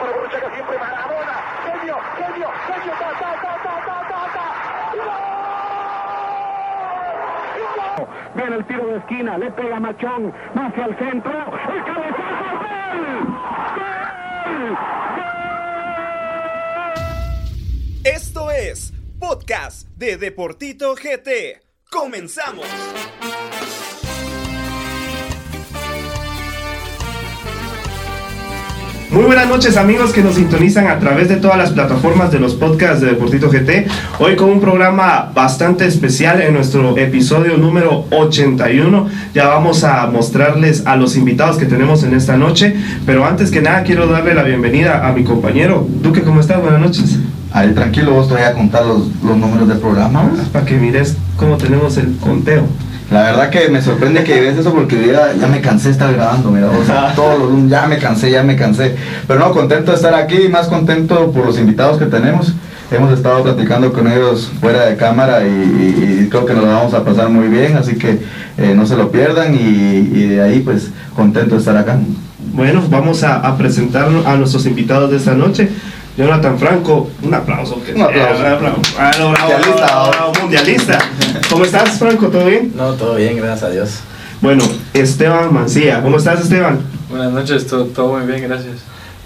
Llega siempre Maradona. Genio, genio, genio. Ta, ta, ta, ta, ta, ta, ta. ¡Gol! Viene el tiro de esquina, le pega Machón, hacia el centro, el cabezazo, ¡gol! ¡Gol! Esto es Podcast de Deportito GT. ¡Comenzamos! Muy buenas noches amigos que nos sintonizan a través de todas las plataformas de los podcasts de Deportito GT. Hoy con un programa bastante especial en nuestro episodio número 81. Ya vamos a mostrarles a los invitados que tenemos en esta noche. Pero antes que nada quiero darle la bienvenida a mi compañero. Duque, ¿cómo estás? Buenas noches. Ahí tranquilo, vos te voy a contar los, los números del programa. Para que mires cómo tenemos el conteo. La verdad que me sorprende que ves eso porque ya, ya me cansé de estar grabando, mira, o sea, todos los lunes, ya me cansé, ya me cansé. Pero no, contento de estar aquí, más contento por los invitados que tenemos. Hemos estado platicando con ellos fuera de cámara y, y- y creo que nos vamos a pasar muy bien, así que eh, no se lo pierdan y, y de ahí pues contento de estar acá. Bueno, vamos a, a presentar a nuestros invitados de esta noche. Jonathan Franco, un aplauso. que- Un aplauso. Eh, un aplauso. No, bravo, Mundialista, bravo, bravo, mundialista. ¿Cómo estás, Franco? ¿Todo bien? No, todo bien, gracias a Dios. Bueno, Esteban Mancía. ¿Cómo estás, Esteban? Buenas noches, todo, todo muy bien, gracias.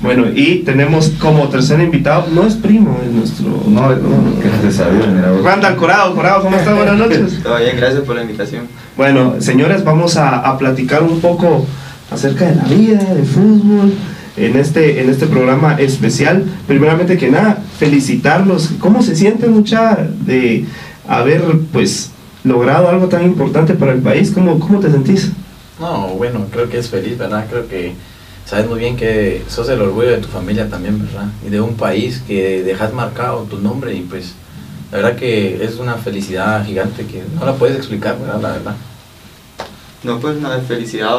Bueno, y tenemos como tercer invitado, no es primo, es nuestro. No, no, gracias a Dios, mira vos. Randall Corado, Corado, ¿cómo estás? Buenas noches. Todo bien, gracias por la invitación. Bueno, señores, vamos a, a platicar un poco acerca de la vida, de fútbol, en este, en este programa especial. Primeramente que nada, felicitarlos. ¿Cómo se siente mucha de haber pues logrado algo tan importante para el país? ¿Cómo, cómo te sentís? No, bueno, creo que es feliz, ¿verdad? Creo que sabes muy bien que sos el orgullo de tu familia también, ¿verdad? Y de un país que dejas marcado tu nombre y pues la verdad que es una felicidad gigante que no la puedes explicar, ¿verdad? La verdad. No, pues una felicidad,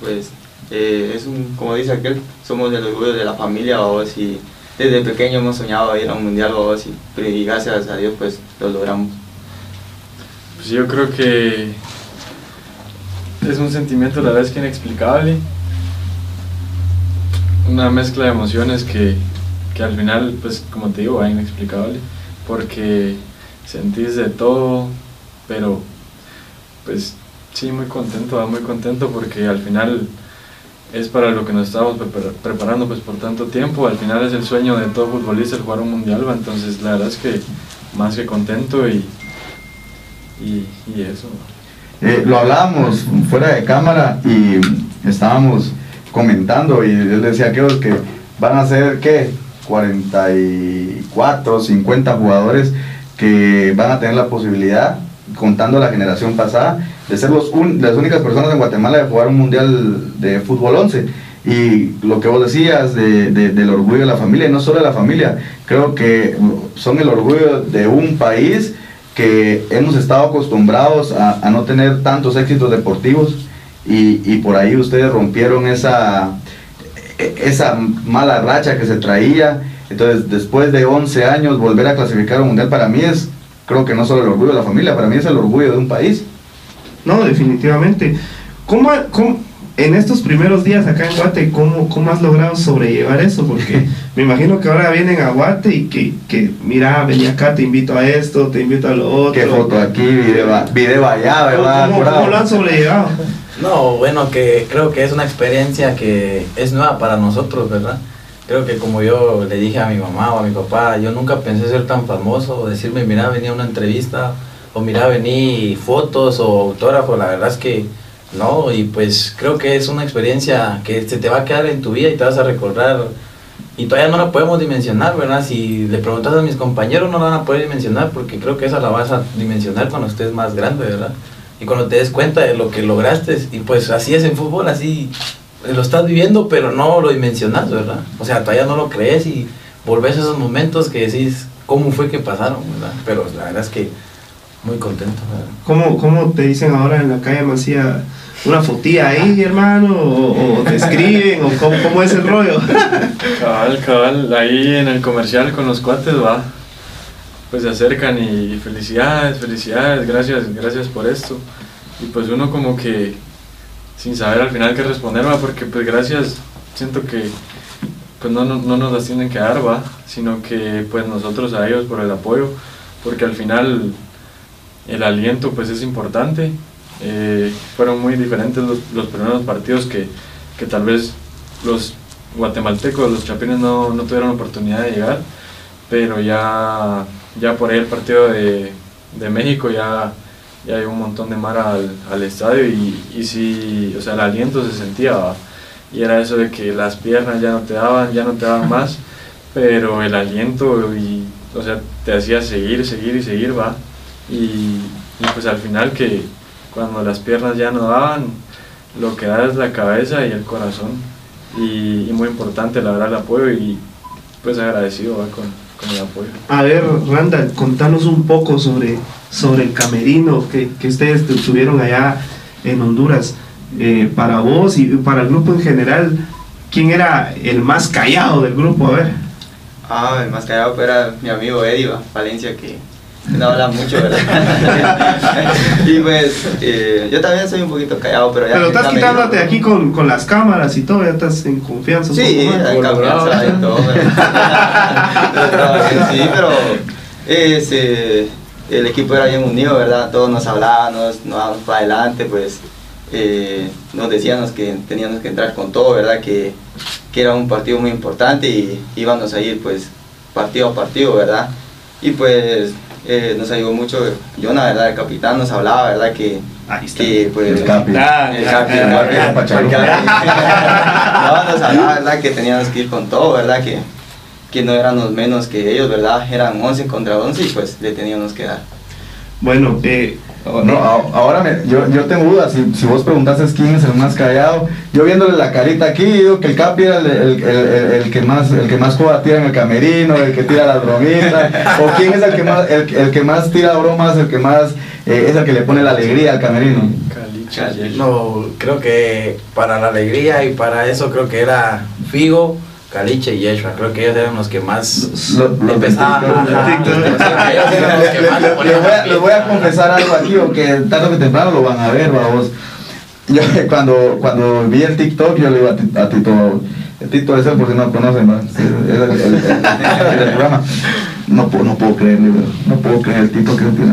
pues eh, es un, como dice aquel, somos el orgullo de la familia, vos, y desde pequeño hemos soñado ir a un mundial, vos, y, y gracias a Dios, pues lo logramos. Pues yo creo que es un sentimiento, la verdad es que inexplicable. Una mezcla de emociones que, que al final, pues como te digo, va inexplicable. Porque sentís de todo, pero pues sí, muy contento, muy contento porque al final es para lo que nos estábamos prepara- preparando pues por tanto tiempo. Al final es el sueño de todo futbolista el jugar un mundial, va. entonces la verdad es que más que contento y, y, eso. Eh, lo hablábamos fuera de cámara y estábamos comentando y él decía que que van a ser ¿qué? 44, 50 jugadores que van a tener la posibilidad, contando la generación pasada, de ser los un- las únicas personas en Guatemala de jugar un mundial de fútbol 11. Y lo que vos decías de- de- del orgullo de la familia, y no solo de la familia, creo que son el orgullo de un país que hemos estado acostumbrados a, a no tener tantos éxitos deportivos y, y por ahí ustedes rompieron esa, esa mala racha que se traía. Entonces, después de 11 años, volver a clasificar un mundial para mí es, creo que no solo el orgullo de la familia, para mí es el orgullo de un país. No, definitivamente. ¿Cómo, cómo- en estos primeros días acá en Guate, cómo, cómo has logrado sobrellevar eso? Porque me imagino que ahora vienen a Guate y que, que mira, vení acá, te invito a esto, te invito a lo otro. Qué foto aquí, video, video allá, ¿Cómo, ¿verdad? cómo- cómo lo han sobrellevado? No, bueno, que creo que es una experiencia que es nueva para nosotros, ¿verdad? Creo que como yo le dije a mi mamá o a mi papá, yo nunca pensé ser tan famoso decirme, mira, venía una entrevista o mira, vení fotos o autógrafo, la verdad es que no, y pues creo que es una experiencia que se te va a quedar en tu vida y te vas a recordar y todavía no la podemos dimensionar, ¿verdad? Si le preguntas a mis compañeros no la van a poder dimensionar porque creo que esa la vas a dimensionar cuando estés más grande, ¿verdad? Y cuando te des cuenta de lo que lograste, y pues así es en fútbol, así lo estás viviendo, pero no lo dimensionas, ¿verdad? O sea, todavía no lo crees y volvés a esos momentos que decís, ¿cómo fue que pasaron, verdad? Pero la verdad es que muy contento. ¿Cómo, ¿Cómo te dicen ahora en la calle Macía? ¿Una fotía ahí, hermano? ¿O, o te escriben? ¿O cómo, cómo es el rollo? Cabal, cabal, ahí en el comercial con los cuates va. Pues se acercan y felicidades, felicidades, gracias, gracias por esto. Y pues uno como que sin saber al final qué responder va, porque pues gracias, siento que pues no, no, no nos las tienen que dar, va, sino que pues nosotros a ellos por el apoyo, porque al final el aliento pues es importante. Eh, fueron muy diferentes los, los primeros partidos que, que tal vez los guatemaltecos, los chapines no, no tuvieron oportunidad de llegar, pero ya, ya por ahí el partido de, de México ya, ya hay un montón de mar al, al estadio y, y sí, o sea, el aliento se sentía, ¿va? y era eso de que las piernas ya no te daban, ya no te daban más, pero el aliento y, o sea, te hacía seguir, seguir y seguir, va, y, y pues al final que cuando las piernas ya no daban, lo que da es la cabeza y el corazón, y, y muy importante la verdad el apoyo y pues agradecido ¿va? con, con el apoyo. A ver, Randa, contanos un poco sobre, sobre el camerino que, que ustedes tuvieron allá en Honduras. Eh, para vos y para el grupo en general, ¿quién era el más callado del grupo? A ver. Ah, el más callado era mi amigo Eddie va, Valencia, que no habla mucho, ¿verdad? y pues eh, yo también soy un poquito callado, pero ya... Pero estás quitándote aquí con, con las cámaras y todo, ya estás en confianza. Sí, hay confianza y todo, ¿verdad? sí, pero ese, el equipo era bien unido, ¿verdad? Todos nos hablábamos, nos dábamos para adelante, pues eh, nos decíamos que teníamos que entrar con todo, ¿verdad? Que, que era un partido muy importante y íbamos a ir pues partido a partido, ¿verdad? Y pues eh, nos ayudó mucho Jonah, ¿verdad? El capitán nos hablaba, ¿verdad? Que, Ahí está. que pues... El capi. El capi. No, nos hablaba, ¿verdad? Que teníamos que ir con todo, ¿verdad? Que, que no éramos menos que ellos, ¿verdad? Eran 11 contra 11 y pues le teníamos que dar. Bueno, eh, No, a- ahora me- yo, yo tengo dudas. Si, si vos preguntases quién es el más callado, yo viéndole la carita aquí, digo que el Capi era el, el- el- que más el que más juega tira en el camerino, el que tira las bromitas, o quién es el que más el, que más tira bromas, el que más eh, es el que le pone la alegría al camerino. No, creo que para la alegría y para eso creo que era Figo, Caliche y Yeshua. Creo que ellos eran los que más Lo- de empezaban. Les voy, a, confesar algo aquí, o que tarde o que temprano lo van a ver, vamos. Yo cuando, cuando vi el TikTok, yo le digo a, Ti- a Tito, Tito es el por si no lo conocen. Sí, es el, el- el- el del programa. No, puedo- no puedo creerle, bro. no puedo creer el Tito que tiene.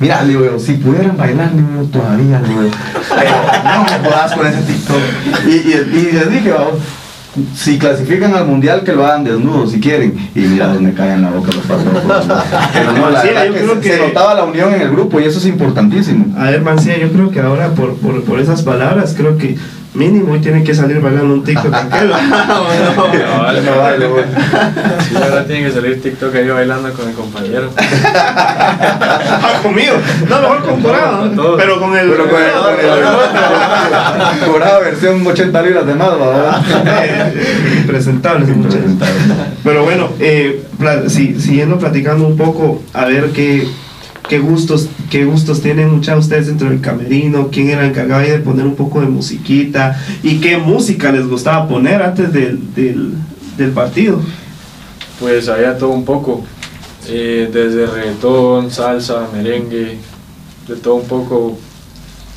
Mira, le digo, si pudieran bailar, le digo, todavía, le digo, pero no me jodas con ese TikTok. Y, y, y les dije, vamos, si clasifican al mundial, que lo hagan desnudos si quieren. Y mira, me caen la boca los patrocos. Pero no, la Sí, yo que creo se, que- se notaba la unión en el grupo y eso es importantísimo. a ver, Mancía, yo creo que ahora por, por, por esas palabras, creo que mínimo hoy tiene que salir bailando un TikTok aquel. No, vale, No vale, güey. Sí, ahora tiene que salir TikTok ahí bailando con el compañero. Ah, conmigo. No, mejor con Corado. Pero con el. Pero con el, con el- versión 80 libras de más, ¿verdad? Impresentable ese muchacho. Pero bueno, eh, pla- si- siguiendo platicando un poco, a ver qué, qué gustos qué gustos tienen muchas ustedes dentro del camerino, quién era el encargado ahí de poner un poco de musiquita y qué música les gustaba poner antes del, del, del partido. Pues había todo un poco, eh, desde reggaetón, salsa, merengue, de todo un poco.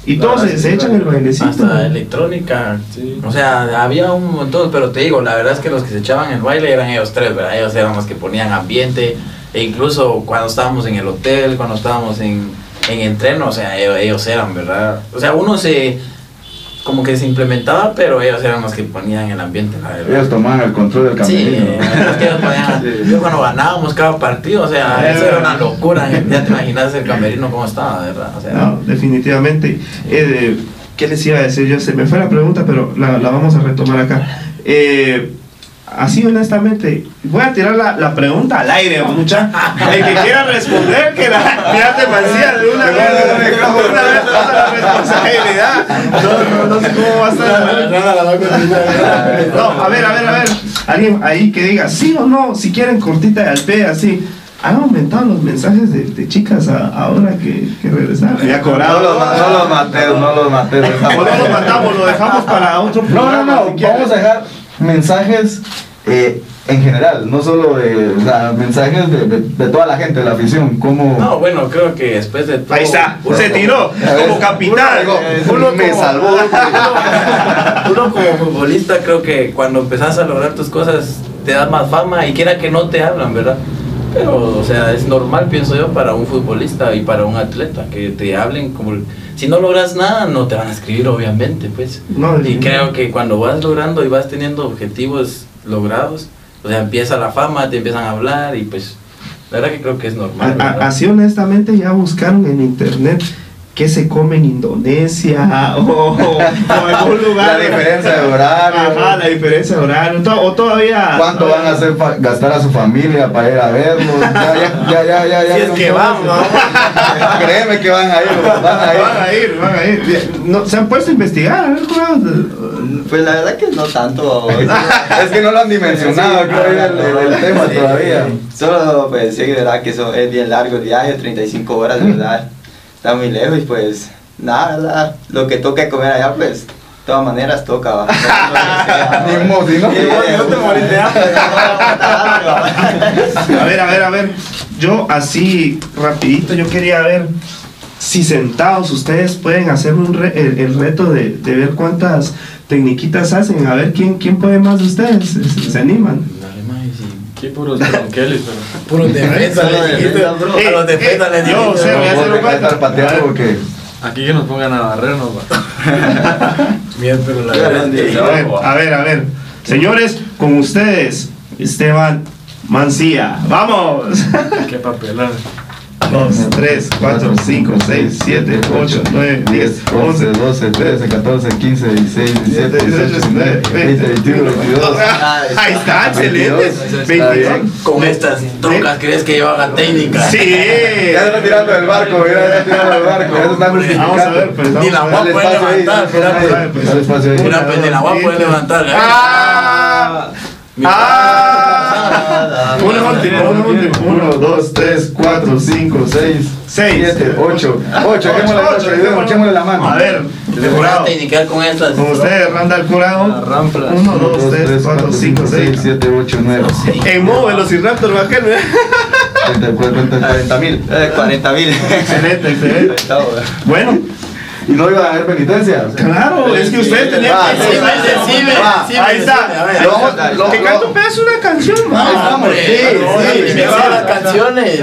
Y La todos se, se echan el bailecito. Hasta electrónica. Sí. O sea, había un montón, pero te digo, la verdad es que los que se echaban el baile eran ellos tres, ¿verdad? Ellos eran los que ponían ambiente. E incluso cuando estábamos en el hotel, cuando estábamos en, en entreno, o sea, ellos, ellos eran, ¿verdad? O sea, uno se. como que se implementaba, pero ellos eran los que ponían el ambiente, la verdad. Ellos tomaban el control del Sí, camerino. eh, es que ellos ponían- yo cuando ganábamos cada partido, o sea, eso era una locura. Ya te imaginas el camerino cómo estaba, ¿verdad? O sea, No, definitivamente. Eh, ¿Qué les iba a decir? Yo se me fue la pregunta, pero la, la vamos a retomar acá. Eh, así honestamente, voy a tirar la, la pregunta al aire, mucha. El que quiera responder, que la fíjate Mancía, de una vez, de una vez pasa la responsabilidad. No, no, no sé cómo va a estar. No, a ver, a ver, a ver. Alguien ahí que diga sí o no, si quieren cortita de al pie, así. Han aumentado los mensajes de, de chicas a- ahora que, que regresaron. Ya No cobrado. los, no los maté, no los maté. O no lo matamos, lo dejamos para otro No, no, programa. no, si quieren. vamos a dejar mensajes eh, en general, no solo de o sea, mensajes de, de- de toda la gente, de la afición, como... No, bueno, creo que después de todo. Ahí está, uno se tiró como capitán. Uno me como- salvó. Uno como futbolista creo que cuando empezás a lograr tus cosas te das más fama y quiera que no te hablan, ¿verdad? Pero, o sea, es normal, pienso yo, para un futbolista y para un atleta que te hablen como... Si no logras nada, no te van a escribir, obviamente, pues. No, y no. creo que cuando vas logrando y vas teniendo objetivos logrados, o sea, empieza la fama, te empiezan a hablar y pues, la verdad que creo que es normal. Así honestamente ya buscaron en internet qué se come en Indonesia o, o en algún lugar. La diferencia de horario. Ajá, la diferencia de horario. To- O todavía. ¿Cuánto van a hacer gastar a su familia para ir a verlos? Ya, ya, ya, ya, ya. Si es no que van, ¿no? Créeme que van a ir, van a ir. Van a ir, van a ir. No, se han puesto a investigar, a ver, jurados? Pues la verdad que no tanto. Es que no lo han dimensionado, Sí, creo el, el- el tema sí. todavía. Solo pues sí, verdad que eso es bien largo el viaje, 35 horas, ¿verdad? Está muy lejos y pues nada. Lo que toca comer allá, pues de todas maneras toca. ¿va? Ni modo, si no, Sí, no te morís de hambre. A ver, a ver, a ver. Yo así, rapidito, yo quería ver si sentados ustedes pueden hacer un re- el, el reto de, de ver cuántas tecniquitas hacen. A ver quién, quién puede más de ustedes. ¿Se, se animan? Aquí puros tronqueles, pero. Puros defensas. A los defensas les Eh, yo, sea, voy a hacer No, un vos te estar pateando porque Aquí que nos pongan a barrernos, va. Bien, pero la verdad es que- sí. A ver, a ver. Señores, con ustedes, Esteban Mancía. ¡Vamos! Qué papelón. 2, 3, 4, 5, 6, 7, 8, 9, 10, 11, 11. 12, 13, 14, 15, 16, 17, 18, 19, 20, 21, 22. Ahí está, excelente. Está 22. bien. Con estas trocas crees que yo haga técnica. Sí. Ya se está tirando del barco, ya se está tirando del barco. Vamos a ver, pues. Ni la vamos a voy ver. a poder Dale espacio ahí, levantar, espérate. Mira, pues ni la voy a poder levantar. ¿eh? ¡Ah! ¡Ah! Uno último, uno último. 1, 2, 3, 4, 5, 6, Seis. 7, 8. 8, echémosle la Ocho, mano, echémosle la mano. A ver, a jurado. con estas. Con ustedes, Randall Curado. 1, 2, 3, 4, 5, 6. 7, 8, 9. En modo Velociraptor, bajel, ¿eh? Cuenta, cuenta, cuenta. 40 mil. 40 mil. Excelente, excelente. Bueno, Y no iba a haber penitencia. claro, es que ustedes tenían Ah, que ahí está. Que cante un pedazo de una canción, hombre, sí, las canciones.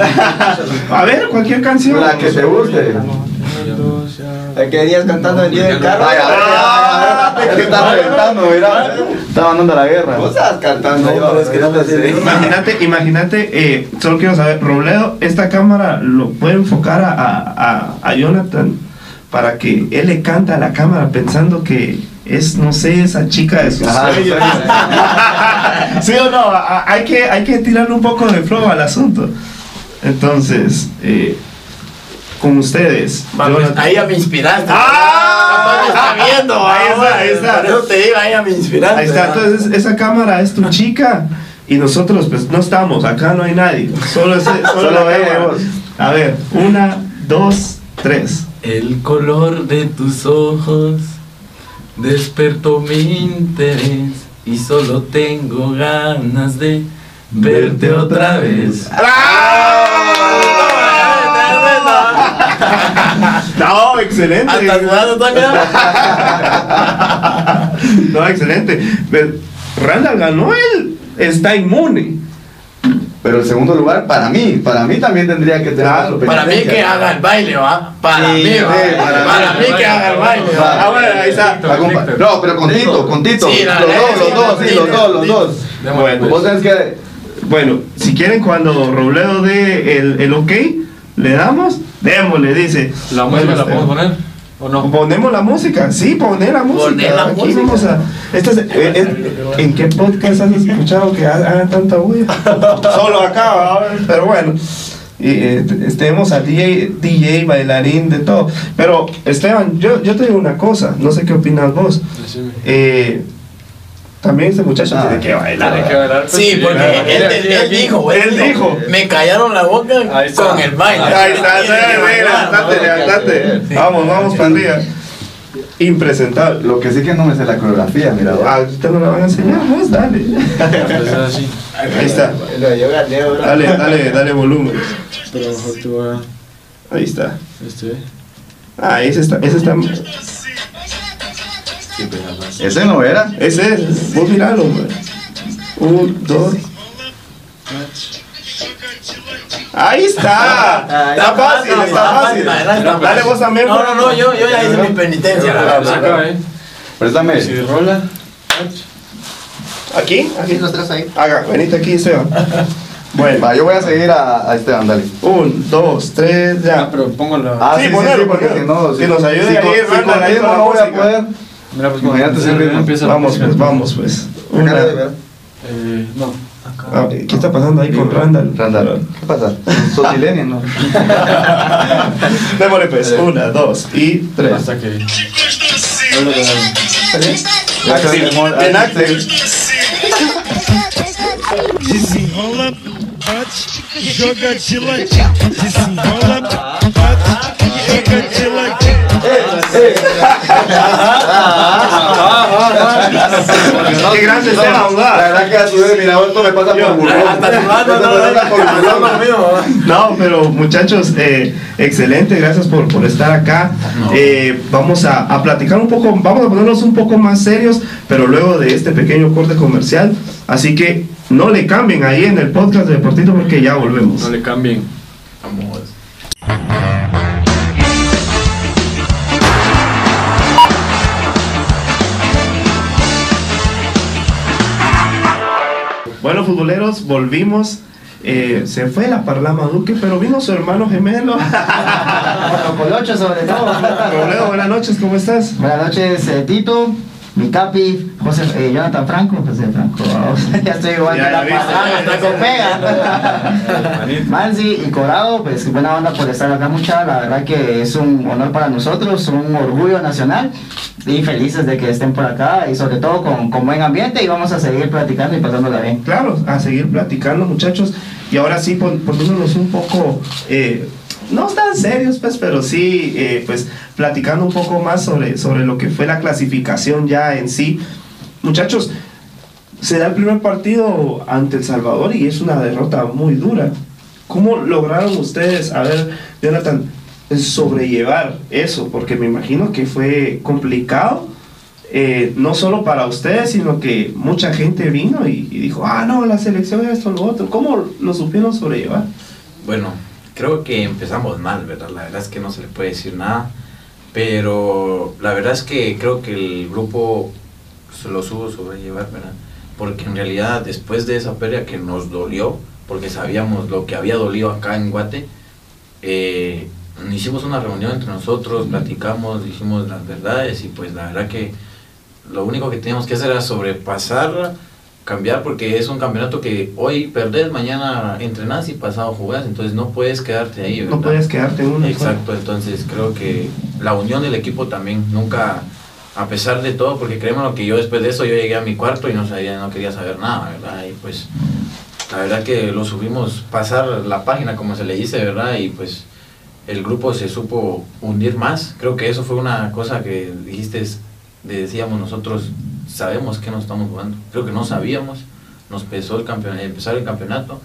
A ver, cualquier canción. La que te guste. ¿Qué querías cantando en el carro? Ay, a ver, Ah, ya, ya, ya, ya, ya está reventando, mira. Está mandando la guerra. Vos estabas cantando. No, yo, pero es que no te sé. Imagínate, imagínate, eh, solo quiero saber, Robledo, esta cámara lo puede enfocar a, a, a- a Jonathan para que él le canta a la cámara pensando que es, no sé, esa chica de sus Ajá, sueños. ¿Sí o no? Hay, que, hay que tirarle un poco de flow al asunto. Entonces, eh, con ustedes, Va, pues, Jonathan. ahí ya me inspiraste. ¡Ah! Está viendo. Ahí está, ahí está. Por eso te digo, ahí ya me inspiraste. Ahí está, ¿verdad? entonces esa cámara es tu chica y nosotros pues no estamos, acá no hay nadie, solo, ese- solo, Solo vos. A ver, una, dos, tres. El color de tus ojos despertó mi interés y solo tengo ganas de verte otra vez. No, excelente. No, excelente. Randall ganó él, está inmune. Pero el segundo lugar, para mí, para mí también tendría que tener Claro, Para mí que haga el baile, ¿va? Para Sí, mí, sí, ¿va? para Para, mí. mí que haga el baile, Va. ¿va? Ah, bueno, ahí está. No, pero con Tito, con Tito. Sí, los dos, los dos, sí, los dos, los dos. Bueno, Vos sabés que Bueno, si quieren cuando Robledo dé el, el ok, le damos, démosle, dice. ¿La música la podemos poner? ¿O no? Ponemos la música, sí, poner la música. Poner la Aquí música. vamos a. Esta es- eh, eh, ¿En qué podcast has escuchado que ha- hagan tanta bulla? Solo acá, pero bueno. Y, eh, tenemos a DJ, DJ, bailarín, de todo. Pero, Esteban, yo, yo te digo una cosa, no sé qué opinas vos. Eh, también este muchacho Ah, tiene que bailar. Tiene que bailar, pues, Sí, porque él, él- él dijo, Él dijo. me callaron la boca Ahí está. con el baile. Ahí está, levantate. Vamos, vamos para arriba. impresentable. Lo que sí que no me sé la coreografía, mira. Ah, no la van a enseñar, pues dale. Ahí está. Lo. Dale, dale, dale volumen. Pero mejor te voy a. Ahí está. Este. Ah, ese está, ese está. Ese no era. Ese es. Vos miralo, güey. Un, dos. Ahí está. Ah, Está fácil, está fácil. Dale vos también. No, no, no, yo, yo ya hice mi penitencia. Pues. Préstame. Si rola. Aquí, aquí. los tres ahí. Haga, venite aquí, Seba. Bueno, Va, yo voy a seguir a, a Esteban, dale. un, dos, tres, Ah, ya. pero pongo la. Ah, Sí, sí, ponelo, sí, porque ponelo. si no... Que nos ayude si ahí, si con no voy a poder. Mira, pues Imagínate ritmo. empieza Vamos, pues, vamos, pues. Una-. Eh, no. Ah, ¿Qué está pasando ahí con Randall? Randall, ¿qué pasa? Sotilenia, ¿no? Démosle pues, una, dos y tres. Hasta que. Bien Axel. Desenrola, bate, joga de ladinho. Desenrola, bate, joga de ladinho. Qué grande Esteban, La ¿verdad? verdad que a su vez, mira, esto me pasa por burlón. No, pero muchachos, eh, excelente, gracias por, por estar acá. Eh, vamos a, a platicar un poco, vamos a ponernos un poco más serios, pero luego de este pequeño corte comercial. Así que no le cambien ahí en el podcast de Deportito porque ya volvemos. No le cambien. Vamos. Bueno, futboleros, volvimos. Eh, se fue la Parlama Duque, pero vino su hermano gemelo. Colocho sobre todo. Buenas noches, ¿cómo estás? Buenas noches, eh, Tito, mi capi, José, eh, Jonathan Franco, José Franco, vamos, ya estoy igual Ya, la pasada, pega. Mansi y Corado, pues buena onda por estar acá mucha, la verdad que es un honor para nosotros, un orgullo nacional y felices de que estén por acá y sobre todo con, con buen ambiente y vamos a seguir platicando y pasándola bien. Claro, a seguir platicando, muchachos. Y ahora sí, pon- poniéndonos un poco, eh, no tan serios, pues, pero sí, eh, pues, platicando un poco más sobre, sobre lo que fue la clasificación ya en sí. Muchachos, se da el primer partido ante El Salvador y es una derrota muy dura. ¿Cómo lograron ustedes, a ver, Jonathan, sobrellevar eso? Porque me imagino que fue complicado eh, no solo para ustedes, sino que mucha gente vino y, dijo, ah, no, la selección es esto, lo otro. ¿Cómo lo supieron sobrellevar? Bueno, creo que empezamos mal, ¿verdad? La verdad es que no se le puede decir nada, pero la verdad es que creo que el grupo se lo supo sobrellevar, ¿verdad? Porque en realidad después de esa pérdida que nos dolió, porque sabíamos lo que había dolido acá en Guate, eh, hicimos una reunión entre nosotros, platicamos, dijimos las verdades y pues la verdad que lo único que teníamos que hacer era sobrepasar, cambiar, porque es un campeonato que hoy perdés, mañana entrenás y pasado jugás, entonces no puedes quedarte ahí, ¿verdad? No puedes quedarte una Exacto, entonces creo que la unión del equipo también nunca, a pesar de todo, porque créeme lo que yo después de eso yo llegué a mi cuarto y no sabía, no quería saber nada, ¿verdad? Y pues la verdad que lo subimos pasar la página como se le dice, ¿verdad? Y pues el grupo se supo hundir más. Creo que eso fue una cosa que dijiste, decíamos nosotros, sabemos que no estamos jugando. Creo que no sabíamos, nos pesó el campeon- empezar el campeonato,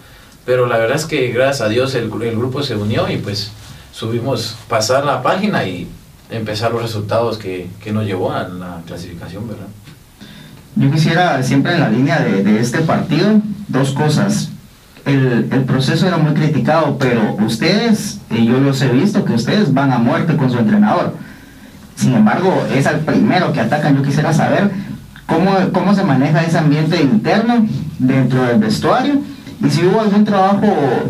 pero la verdad es que gracias a Dios el, el grupo se unió y pues subimos pasar la página y empezar los resultados que, que nos llevó a la clasificación, ¿verdad? Yo quisiera siempre en la línea de, de este partido dos cosas. El, el proceso era muy criticado, pero ustedes, y yo los he visto, que ustedes van a muerte con su entrenador. Sin embargo, es al primero que atacan. Yo quisiera saber cómo, cómo se maneja ese ambiente interno dentro del vestuario y si hubo algún trabajo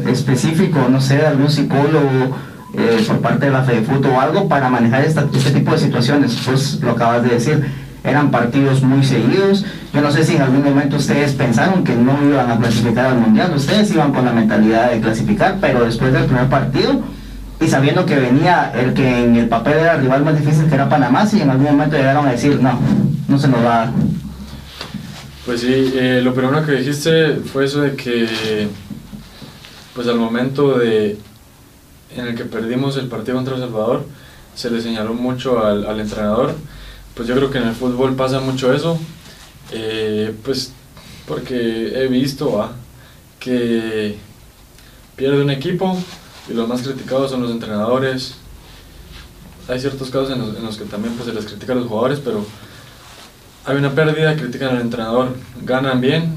específico, no sé, algún psicólogo eh, por parte de la FEDEFUT o algo para manejar esta- este tipo de situaciones. Pues lo acabas de decir, eran partidos muy seguidos. Yo no sé si en algún momento ustedes pensaron que no iban a clasificar al Mundial. Ustedes iban con la mentalidad de clasificar, pero después del primer partido y sabiendo que venía el que en el papel era el rival más difícil que era Panamá, si en algún momento llegaron a decir, no, no se nos va a dar. Pues sí, eh, lo primero que dijiste fue eso de que, pues al momento de en el que perdimos el partido contra El Salvador, se le señaló mucho al, entrenador pues yo creo que en el fútbol pasa mucho eso, eh, pues porque he visto ¿va? que pierde un equipo y los más criticados son los entrenadores. Hay ciertos casos en los, en que también pues, se les critica a los jugadores, pero hay una pérdida, critican al entrenador, ganan bien,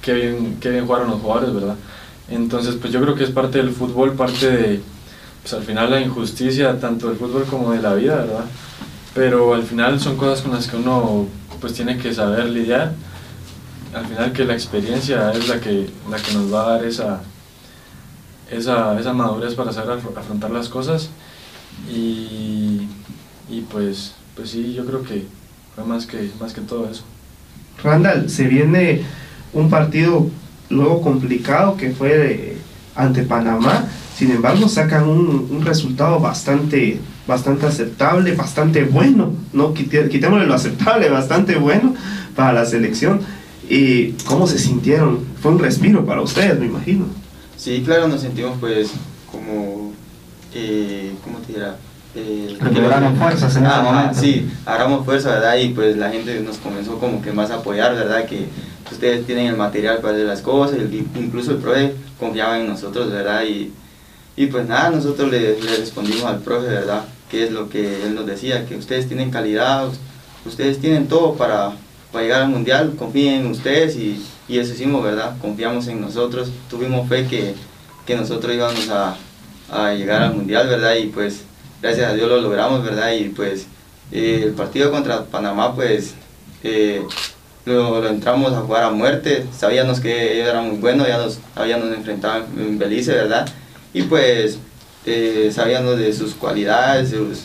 qué bien, qué bien jugaron los jugadores, ¿verdad? Entonces, pues yo creo que es parte del fútbol, parte de, pues al final la injusticia, tanto del fútbol como de la vida, ¿verdad? Pero al final son cosas con las que uno pues tiene que saber lidiar. Al final que la experiencia es la que, la que nos va a dar esa, esa, esa madurez para saber afro- afrontar las cosas. Y, y pues, pues sí, yo creo que fue más que, más que todo eso. Randall, se viene un partido luego complicado que fue ante Panamá. Sin embargo, sacan un, un resultado bastante, bastante aceptable, bastante bueno, ¿no? Quité- Quitémosle lo aceptable, bastante bueno para la selección. ¿Y cómo se sintieron? Fue un respiro para ustedes, me imagino. Sí, claro, nos sentimos pues como, eh, ¿cómo te dirá? Eh, fuerzas en ese Ajá, momento. Sí, agarramos fuerza, ¿verdad? Y pues la gente nos comenzó como que más a apoyar, ¿verdad? Que ustedes tienen el material para hacer las cosas, y incluso el profe confiaba en nosotros, ¿verdad? Y, y pues nada, nosotros le, le respondimos al profe, ¿verdad? Que es lo que él nos decía, que ustedes tienen calidad, ustedes tienen todo para, para llegar al mundial, confíen en ustedes y, y eso hicimos, ¿verdad? Confiamos en nosotros, tuvimos fe que, que nosotros íbamos a, a llegar al mundial, ¿verdad? Y pues gracias a Dios lo logramos, ¿verdad? Y pues eh, el partido contra Panamá, pues eh, lo, lo entramos a jugar a muerte, sabíamos que ellos eran muy buenos, ya nos habíamos enfrentado en Belice, ¿verdad? Y pues eh, sabíamos de sus cualidades sus,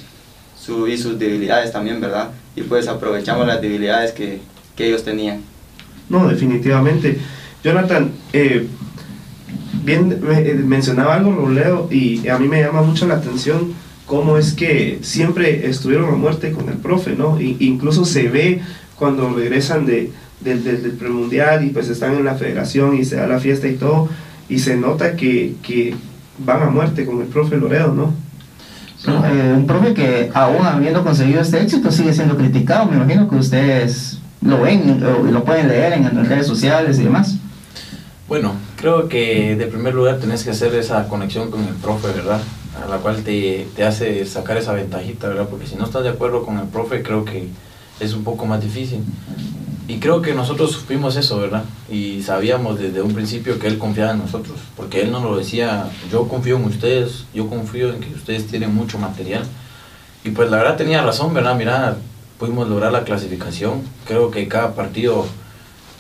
su- y sus debilidades también, ¿verdad? Y pues aprovechamos las debilidades que, que ellos tenían. No, definitivamente. Jonathan, eh, bien eh, mencionaba algo Roleo y a mí me llama mucho la atención cómo es que siempre estuvieron a muerte con el profe, ¿no? I- incluso se ve cuando regresan de, del- del- premundial y pues están en la federación y se da la fiesta y todo, y se nota que, que van a muerte con el profe Loredo, ¿no? No, eh, un profe que aún habiendo conseguido este éxito sigue siendo criticado. Me imagino que ustedes lo ven o lo pueden leer en, en redes sociales y demás. Bueno, creo que de primer lugar tenés que hacer esa conexión con el profe, ¿verdad? A la cual te, te hace sacar esa ventajita, ¿verdad? Porque si no estás de acuerdo con el profe, creo que es un poco más difícil. Y creo que nosotros supimos eso, ¿verdad? Y sabíamos desde un principio que él confiaba en nosotros, porque él nos lo decía, yo confío en ustedes, yo confío en que ustedes tienen mucho material. Y pues la verdad tenía razón, ¿verdad? Mira, pudimos lograr la clasificación. Creo que cada partido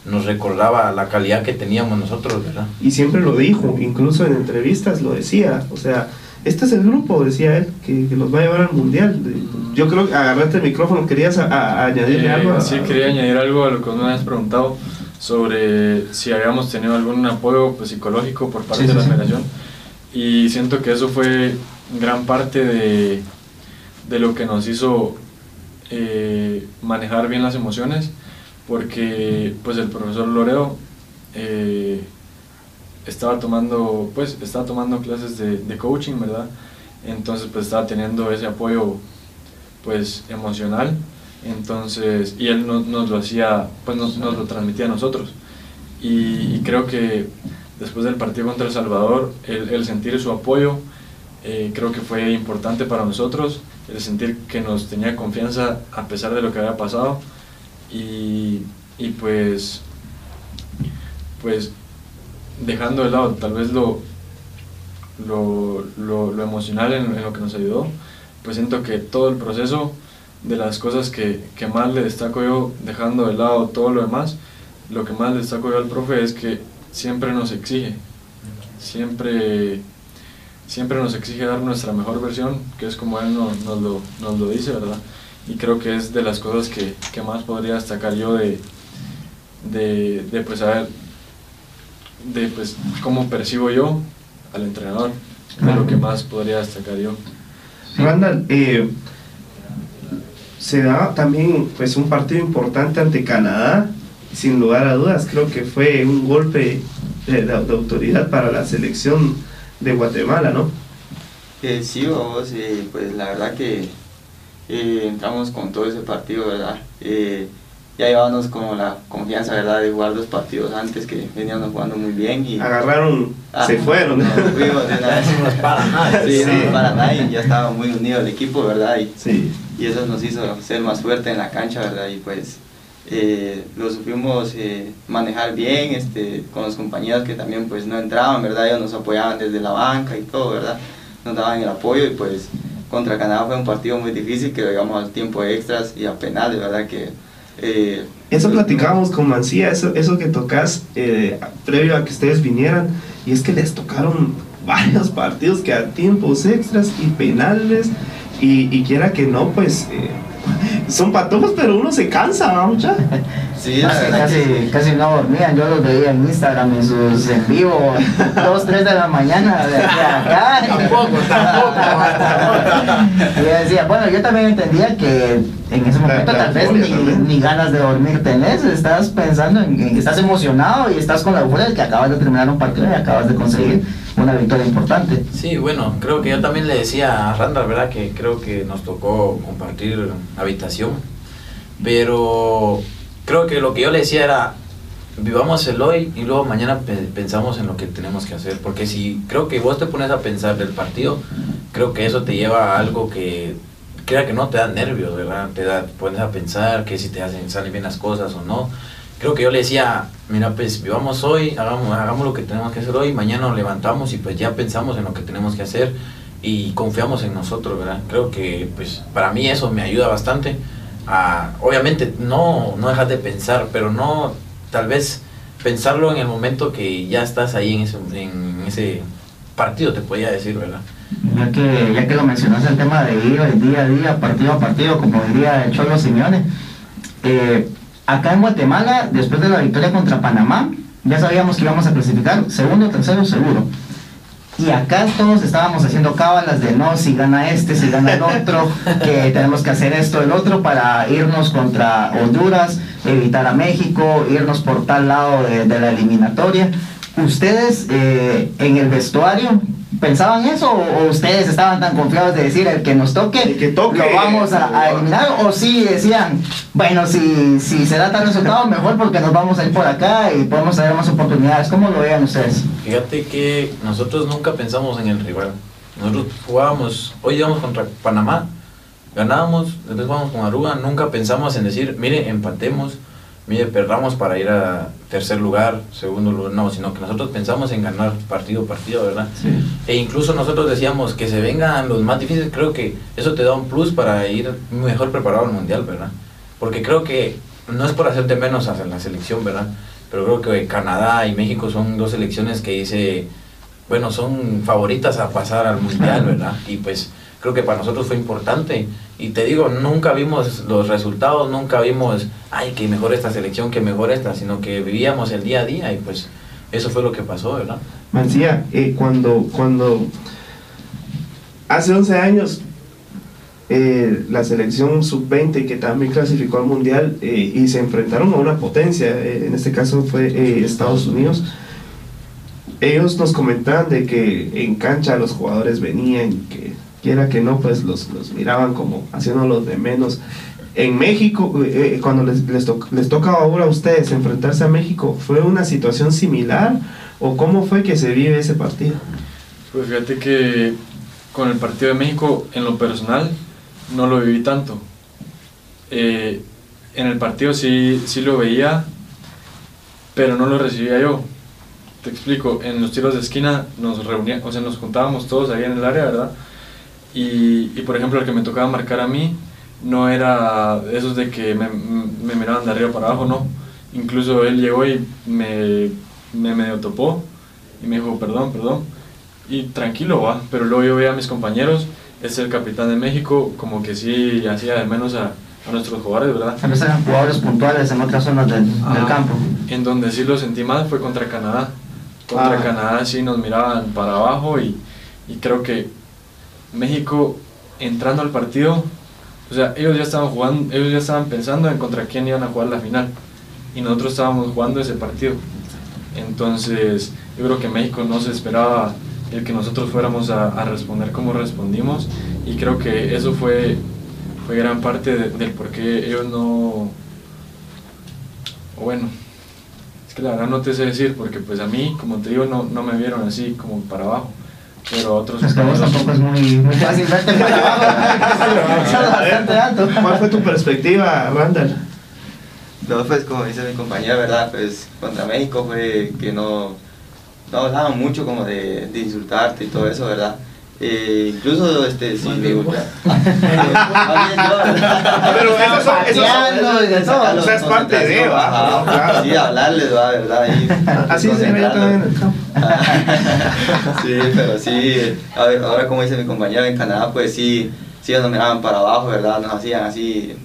nos recordaba la calidad que teníamos nosotros, ¿verdad? Y siempre lo dijo, incluso en entrevistas lo decía, o sea, este es el grupo, decía él, que, que los va a llevar al mundial. Yo creo que agarraste el micrófono, querías a- a- añadirle Eh, algo. a- sí, quería añadir algo a lo que me habías preguntado sobre si habíamos tenido algún apoyo pues, psicológico por parte Sí, de sí, la sí. federación. Y siento que eso fue gran parte de, de lo que nos hizo eh, manejar bien las emociones, porque pues el profesor Loredo eh, estaba tomando pues estaba tomando clases de, coaching, ¿verdad? Entonces pues estaba teniendo ese apoyo pues emocional. Entonces y él no- nos lo hacía pues nos, nos lo transmitía a nosotros. Y, creo que después del partido contra El Salvador el, el sentir su apoyo eh, creo que fue importante para nosotros el sentir que nos tenía confianza a pesar de lo que había pasado. Y, y pues pues dejando de lado tal vez lo, lo, lo- emocional en, en lo que nos ayudó, pues siento que todo el proceso de las cosas que, que más le destaco yo, dejando de lado todo lo demás, lo que más le destaco yo al profe es que siempre nos exige, siempre, siempre nos exige dar nuestra mejor versión, que es como él nos, lo, nos lo dice, ¿verdad? Y creo que es de las cosas que, que más podría destacar yo de, de, de pues saber de pues cómo percibo yo al entrenador, de lo que más podría destacar yo. Randall, eh, se da también pues un partido importante ante Canadá, sin lugar a dudas, creo que fue un golpe de- de autoridad para la selección de Guatemala, ¿no? Eh, sí, vamos, eh, pues la verdad que eh, entramos con todo ese partido, ¿verdad? Eh, ya llevábamos como la confianza, ¿verdad? De jugar dos partidos antes que veníamos jugando muy bien y... Agarraron, Ah, se fueron. nos fuimos de una vez. No para nada. Sí, Sí. no, para nadie, ya estaba muy unido el equipo, ¿verdad? Y, Sí. y eso nos hizo ser más fuerte en la cancha, ¿verdad? Y pues eh, lo supimos eh, manejar bien este, con los compañeros que también pues no entraban, ¿verdad? Ellos nos apoyaban desde la banca y todo, ¿verdad? Nos daban el apoyo y pues contra Canadá fue un partido muy difícil que lo llevamos al tiempo extras y a penales, ¿verdad? Que, eh, Eso platicábamos con Mancía, eso, eso que tocas eh, previo a que ustedes vinieran, y es que les tocaron varios partidos que a tiempos extras y penales, y, y quiera que no, pues eh, son patojos, pero uno se cansa, ¿va, mucha? Sí, Casi, casi, que- casi no dormían, yo los veía en Instagram en sus en vivo, 2, 3 de la mañana de aquí a acá. Tampoco, tampoco. Y yo decía, bueno, yo también entendía que en ese momento La- la tal vez ni, ni ganas de dormir tenés, estás pensando en, en que estás emocionado y estás con la euforia de que acabas de terminar un partido y acabas de conseguir una victoria importante. Sí, bueno, creo que yo también le decía a Randall, ¿verdad? Que creo que nos tocó compartir habitación. Pero creo que lo que yo le decía era, vivamos el hoy y luego mañana pe- pensamos en lo que tenemos que hacer. Porque si creo que vos te pones a pensar del partido, creo que eso te lleva a algo que, crea que no, te da nervios, ¿verdad? Te da, pones a pensar que si te hacen, salen bien las cosas o no. Creo que yo le decía, mira, pues vivamos hoy, hagamos, hagamos lo que tenemos que hacer hoy, mañana nos levantamos y pues ya pensamos en lo que tenemos que hacer y confiamos en nosotros, ¿verdad? Creo que pues para mí eso me ayuda bastante. A, obviamente no, no dejas de pensar, pero no tal vez pensarlo en el momento que ya estás ahí en ese, en ese partido, te podía decir, ¿verdad? Ya que, ya que lo mencionaste el tema de ir día a día, partido a partido, como diría el Cholo Simeone, eh, acá en Guatemala, después de la victoria contra Panamá, ya sabíamos que íbamos a clasificar segundo, tercero, seguro. Y acá todos estábamos haciendo cábalas de no, si gana este, si gana el otro, que tenemos que hacer esto, el otro, para irnos contra Honduras, evitar a México, irnos por tal lado de, de la eliminatoria. ¿Ustedes eh, en el vestuario pensaban eso o, o ustedes estaban tan confiados de decir el que nos toque, El que toque, lo vamos a, a eliminar? ¿O sí decían, bueno, si, si se da tal resultado, mejor porque nos vamos a ir por acá y podemos tener más oportunidades? ¿Cómo lo vean ustedes? Fíjate que nosotros nunca pensamos en el rival. Nosotros jugábamos, hoy íbamos contra Panamá, ganábamos, después vamos con Aruba, nunca pensamos en decir, mire, empatemos, mire, perdamos para ir a tercer lugar, segundo lugar, no, sino que nosotros pensamos en ganar partido a partido, ¿verdad? E incluso nosotros decíamos que se vengan los más difíciles, creo que eso te da un plus para ir mejor preparado al mundial, ¿verdad? Porque creo que no es por hacerte menos a la selección, ¿verdad? Pero creo que Canadá y México son dos selecciones que dice, bueno, son favoritas a pasar al mundial, ¿verdad? Y pues creo que para nosotros fue importante. Y te digo, nunca vimos los resultados, nunca vimos, ay, que mejor esta selección, que mejor esta, sino que vivíamos el día a día y pues eso fue lo que pasó, ¿verdad? Mancía, eh, cuando, cuando hace 11 años eh, la selección sub-20 que también clasificó al mundial eh, y se enfrentaron a una potencia, en este caso fue Estados Unidos, ellos nos comentaban de que en cancha los jugadores venían, que quiera que no, pues los, los miraban como haciéndolos de menos. En México, eh, cuando les, les, to- les toca ahora a ustedes enfrentarse a México, ¿fue una situación similar o cómo fue que se vive ese partido? Pues fíjate que con el partido de México, en lo personal, no lo viví tanto. Eh, en el partido sí, sí lo veía, pero no lo recibía yo. Te explico, en los tiros de esquina nos reuníamos, o sea, nos juntábamos todos ahí en el área, ¿verdad? Y, y, por ejemplo, el que me tocaba marcar a mí no era esos de que me, me miraban de arriba para abajo, no. Incluso él llegó y me, me medio topó y me dijo, perdón, perdón. Y tranquilo va, pero luego yo veía a mis compañeros, es el capitán de México, como que sí hacía de menos a, a nuestros jugadores, ¿verdad? Tal vez eran jugadores puntuales en otras zonas del, del Ajá. campo. En donde sí lo sentí mal fue contra Canadá. Contra Ah. Canadá sí nos miraban para abajo y, y creo que México entrando al partido, o sea, ellos ya estaban jugando, ellos ya estaban pensando en contra quién iban a jugar la final. Y nosotros estábamos jugando ese partido. Entonces, yo creo que México no se esperaba el que nosotros fuéramos a, responder como respondimos. Y creo que eso fue, fue gran parte de- del por qué ellos no, bueno, es que la verdad no te sé decir, porque pues a mí, como te digo, no, no me vieron así como para abajo, pero otros compañeros- tampoco es muy, muy fácil verte para abajo. Bastante alto. ¿Cuál fue tu perspectiva, Randall? No, pues como dice mi compañera, ¿verdad? Pues contra México fue que no, no hablaban mucho como de, de insultarte y todo eso, ¿verdad? Eh, incluso, este, sí, yo, ¿verdad? Pero esos son- son- y. Sacarlos O sea, es parte de, ¿va? ajá. Claro. Sí, hablarles, ¿va? ¿verdad? Ahí, Así se yo también en el campo. sí, pero sí, a ver, ahora como dice mi compañero en Canadá, pues sí, sí nos miraban para abajo, ¿verdad? Nos hacían así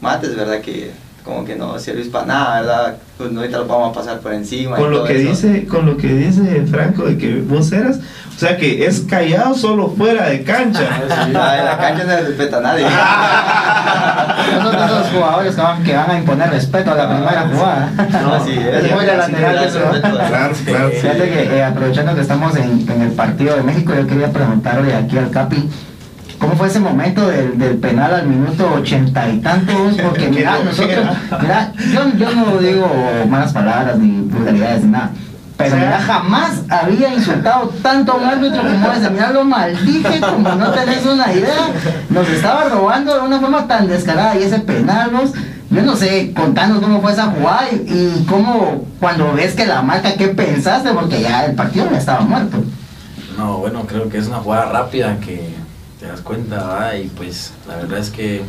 mates, ¿verdad? Que como que no sirves para nada, ¿verdad? Pues no, ahorita lo vamos a pasar por encima. y Con lo todo que eso. dice, con lo que dice Franco de que vos eras, o sea que es callado solo fuera de cancha. Ah, en la cancha no respeta a nadie. Nosotros esos jugadores que van, a imponer respeto a la primera jugada. No, así es. Muy lateral ¿verdad? Claro, claro. Fíjate que eh, aprovechando que estamos en, en el partido de México, yo quería preguntarle aquí al Capi, ¿cómo fue ese momento del, del penal al minuto ochenta y tantos? Porque mira, nosotros, mira, yo, yo no digo malas palabras ni vulgaridades ni nada. Pero mira, jamás había insultado tanto a un árbitro como ese. Mira, lo maldije como no tenés una idea. Nos estaba robando de una forma tan descarada y ese penal, vos, yo no sé, contanos cómo fue esa jugada y, y cómo cuando ves que la marca, ¿qué pensaste? Porque ya el partido ya estaba muerto. No, bueno, creo que es una jugada rápida que te das cuenta, ¿verdad? Y pues la verdad es que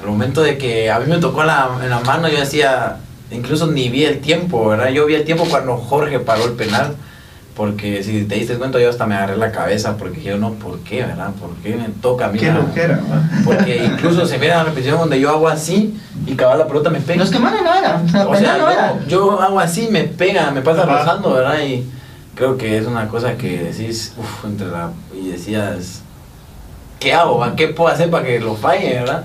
al momento de que a mí me tocó en la, en la mano, yo decía, incluso ni vi el tiempo, ¿verdad? Yo vi el tiempo cuando Jorge paró el penal, porque si te diste cuenta, yo hasta me agarré la cabeza, porque yo no, ¿por qué, verdad? ¿Por qué me toca a mí? Qué ¿va? Porque incluso se mira la repetición donde yo hago así y cabal la pelota me pega. Los que mano no era, o sea, no era. yo, yo hago así, me pega, me pasa rozando, ¿verdad? Y creo que es una cosa que decís, uff, entre la. Y decías, ¿qué hago? ¿Qué puedo hacer para que lo falle, verdad?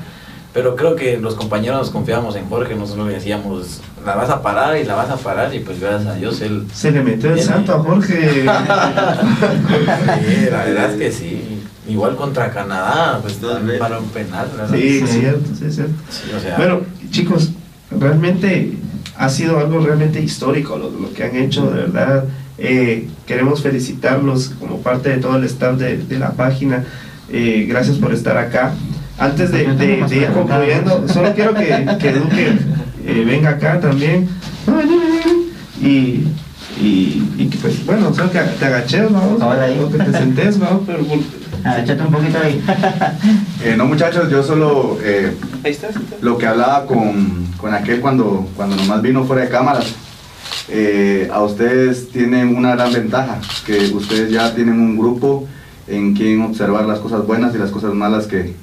Pero creo que los compañeros nos confiábamos en Jorge, nosotros le decíamos, la vas a parar y la vas a parar, y pues gracias a Dios él. Se le metió el santo a Jorge. Sí, la verdad es que sí. Igual contra Canadá, pues para un penal, ¿verdad? Sí, Sí. cierto, sí, cierto. Sí, o sea, Bueno, chicos, realmente ha sido algo realmente histórico lo, lo que han hecho, de verdad. Eh, queremos felicitarlos como parte de todo el staff de, de la página. Eh, gracias por estar acá. Antes de, de- de ir concluyendo, solo quiero que, que Duque eh, venga acá también. Y, y, y que pues, bueno, solo que te agaches, vamos, o que te sentes, vamos, pero échate un poquito ahí. Eh, no muchachos, yo solo eh, ahí está. lo que hablaba con, con aquel cuando, cuando nomás vino fuera de cámaras, eh, a ustedes tienen una gran ventaja, que ustedes ya tienen un grupo en quien observar las cosas buenas y las cosas malas que,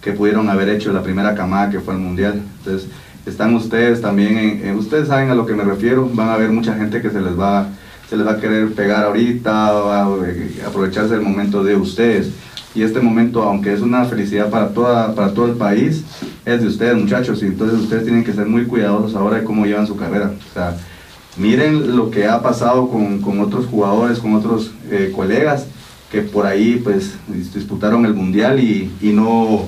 que pudieron haber hecho la primera camada que fue el mundial. Entonces, están ustedes también, en- ustedes saben a lo que me refiero, van a haber mucha gente que se les va, se les va a querer pegar ahorita, eh, aprovecharse del momento de ustedes. Y este momento, aunque es una felicidad para, toda, para todo el país, es de ustedes muchachos, y entonces ustedes tienen que ser muy cuidadosos ahora de cómo llevan su carrera. O sea, miren lo que ha pasado con, con otros jugadores, con otros eh, colegas, que por ahí pues dis- disputaron el mundial y, no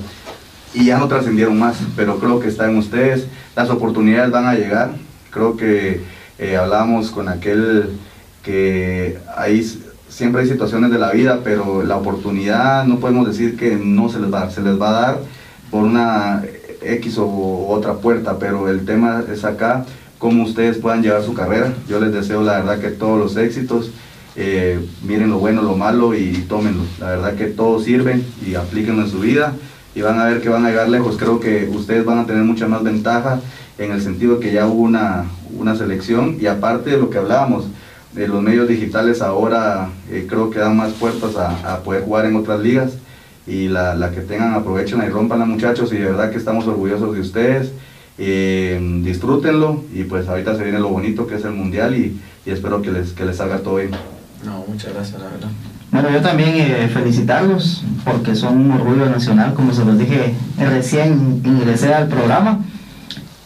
y ya no trascendieron más, pero creo que está en ustedes, las oportunidades van a llegar, creo que eh, hablábamos con aquel que hay, siempre hay situaciones de la vida, pero la oportunidad no podemos decir que no se les va a dar, se les va a dar por una X o otra puerta, pero el tema es acá, cómo ustedes puedan llevar su carrera. Yo les deseo la verdad que todos los éxitos, eh, miren lo bueno, lo malo y tómenlo. La verdad que todos sirven y aplíquenlo en su vida y van a ver que van a llegar lejos. Creo que ustedes van a tener mucha más ventaja en el sentido que ya hubo una, una selección y aparte de lo que hablábamos, de los medios digitales ahora eh, creo que dan más puertas a, poder jugar en otras ligas y la, que tengan aprovechen y rompan muchachos y de verdad que estamos orgullosos de ustedes. Eh, disfrútenlo y pues ahorita se viene lo bonito que es el mundial y, y espero que les, que les salga todo bien. No, muchas gracias, la verdad. Bueno, yo también eh, felicitarlos porque son un orgullo nacional, como se los dije recién ingresé al programa.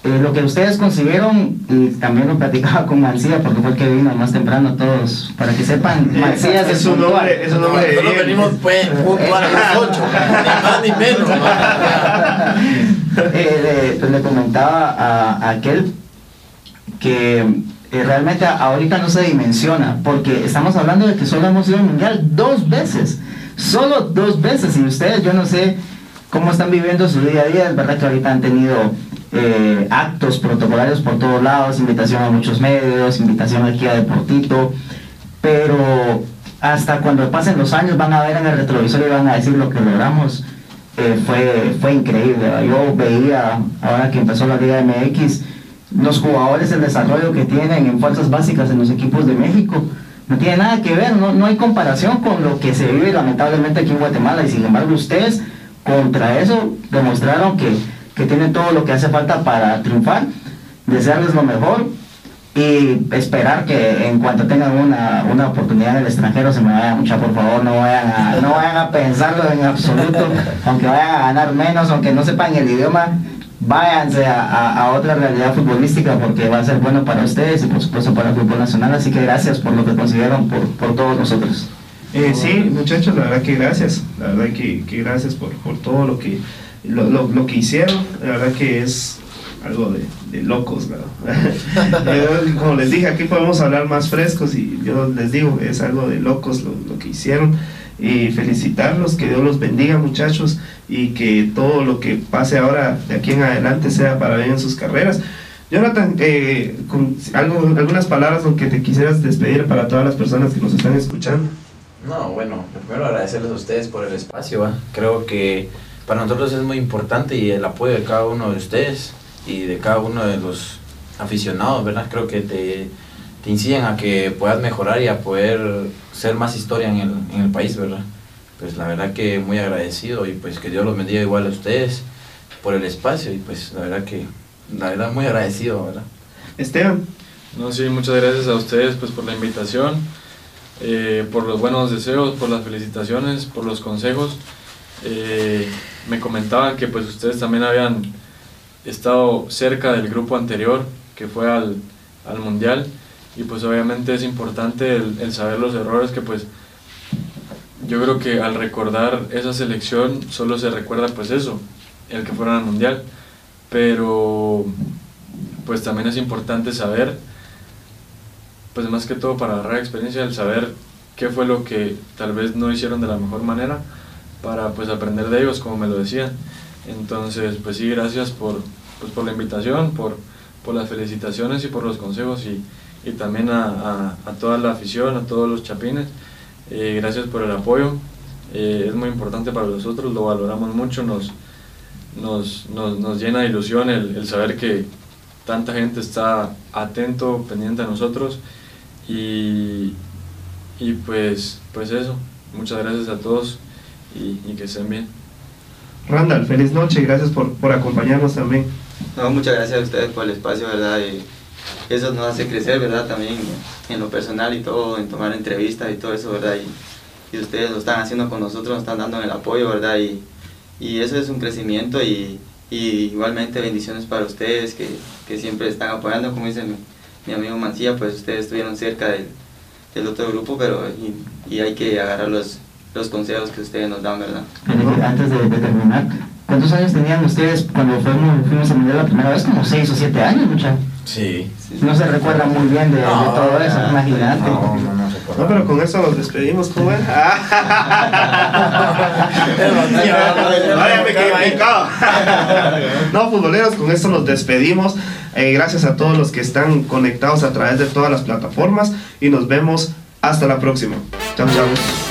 Eh, lo que ustedes consiguieron, y también lo platicaba con Mancilla, porque fue el que vino más temprano todos, para que sepan, Mancilla es un nombre, es un nombre Nosotros venimos pues, puntual a las 8, ni más ni menos. ¿no? Eh, le, pues le comentaba a, a aquel que realmente ahorita no se dimensiona, porque estamos hablando de que solo hemos ido al mundial dos veces, solo dos veces, y ustedes yo no sé cómo están viviendo su día a día, es verdad que ahorita han tenido eh, actos protocolarios por todos lados, invitación a muchos medios, invitación aquí a Deportito, pero hasta cuando pasen los años van a ver en el retrovisor y van a decir lo que logramos. eh, fue, fue increíble. Yo veía, ahora que empezó la Liga MX, los jugadores, el desarrollo que tienen en fuerzas básicas en los equipos de México. No tiene nada que ver, no, no hay comparación con lo que se vive lamentablemente aquí en Guatemala. Y sin embargo, ustedes contra eso demostraron que, que tienen todo lo que hace falta para triunfar. Desearles lo mejor y esperar que en cuanto tengan una, una oportunidad en el extranjero se me vayan mucha por favor no vayan a no vayan a pensarlo en absoluto aunque vayan a ganar menos aunque no sepan el idioma váyanse a, a- a otra realidad futbolística porque va a ser bueno para ustedes y por supuesto para el fútbol nacional. Así que gracias por lo que consiguieron por, por todos nosotros. Eh, sí, muchachos, la verdad que gracias, la verdad que, que gracias por, por todo lo que, lo, lo- lo que hicieron, la verdad que es algo de, de locos. Eh, Como les dije, aquí podemos hablar más frescos y yo les digo, es algo de locos lo, lo que hicieron. Y felicitarlos, que Dios los bendiga muchachos y que todo lo que pase ahora de aquí en adelante sea para bien en sus carreras. Jonathan, eh, con algo, algunas palabras con que te quisieras despedir para todas las personas que nos están escuchando. No, bueno, primero agradecerles a ustedes por el espacio. Creo que para nosotros es muy importante y el apoyo de cada uno de ustedes y de cada uno de los aficionados, ¿verdad? Creo que te, te inciden a que puedas mejorar y a poder ser más historia en el, en el país, ¿verdad? Pues la verdad que muy agradecido y pues que Dios los bendiga igual a ustedes por el espacio y pues la verdad que, la verdad muy agradecido, ¿verdad? Esteban. No, sí, muchas gracias a ustedes pues por la invitación, eh, por los buenos deseos, por las felicitaciones, por los consejos. Eh, me comentaban que pues ustedes también habían estado cerca del grupo anterior que fue al, al mundial y pues obviamente es importante el, el saber los errores que pues yo creo que al recordar esa selección solo se recuerda pues eso, el que fueron al mundial, pero pues también es importante saber, pues más que todo para agarrar experiencia, el saber qué fue lo que tal vez no hicieron de la mejor manera para pues aprender de ellos, como me lo decían. Entonces, pues sí, gracias por, pues, por la invitación, por, por las felicitaciones y por los consejos y, y también a, a- a toda la afición, a todos los chapines. Eh, gracias por el apoyo. Eh, es muy importante para nosotros, lo valoramos mucho, nos, nos, nos, nos llena de ilusión el, el saber que tanta gente está atento, pendiente a nosotros y, y pues, pues eso, muchas gracias a todos y, y que estén bien. Randall, feliz noche, gracias por, por acompañarnos también. No, muchas gracias a ustedes por el espacio, ¿verdad? Y eso nos hace crecer, ¿verdad? También en lo personal y todo, en tomar entrevistas y todo eso, ¿verdad? Y, ustedes lo están haciendo con nosotros, nos están dando el apoyo, ¿verdad? Y, eso es un crecimiento y, igualmente bendiciones para ustedes que, siempre están apoyando, como dice mi, mi amigo Mancilla, pues ustedes estuvieron cerca del, otro grupo, pero y, hay que agarrar los, consejos que ustedes nos dan, ¿verdad? Antes de, terminar ¿cuántos años tenían ustedes cuando fuimos, fuimos a mundial la primera vez? como 6 o 7 años mucha Sí. no se recuerda muy bien de, de No, todo eso ya, imagínate No, no, no, se No, pero con eso nos despedimos, ¿cómo es? Vaya, me quedé picado. No, futboleros, con esto nos despedimos. Eh, gracias a todos los que están conectados a través de todas las plataformas y nos vemos hasta la próxima. Chao, chao.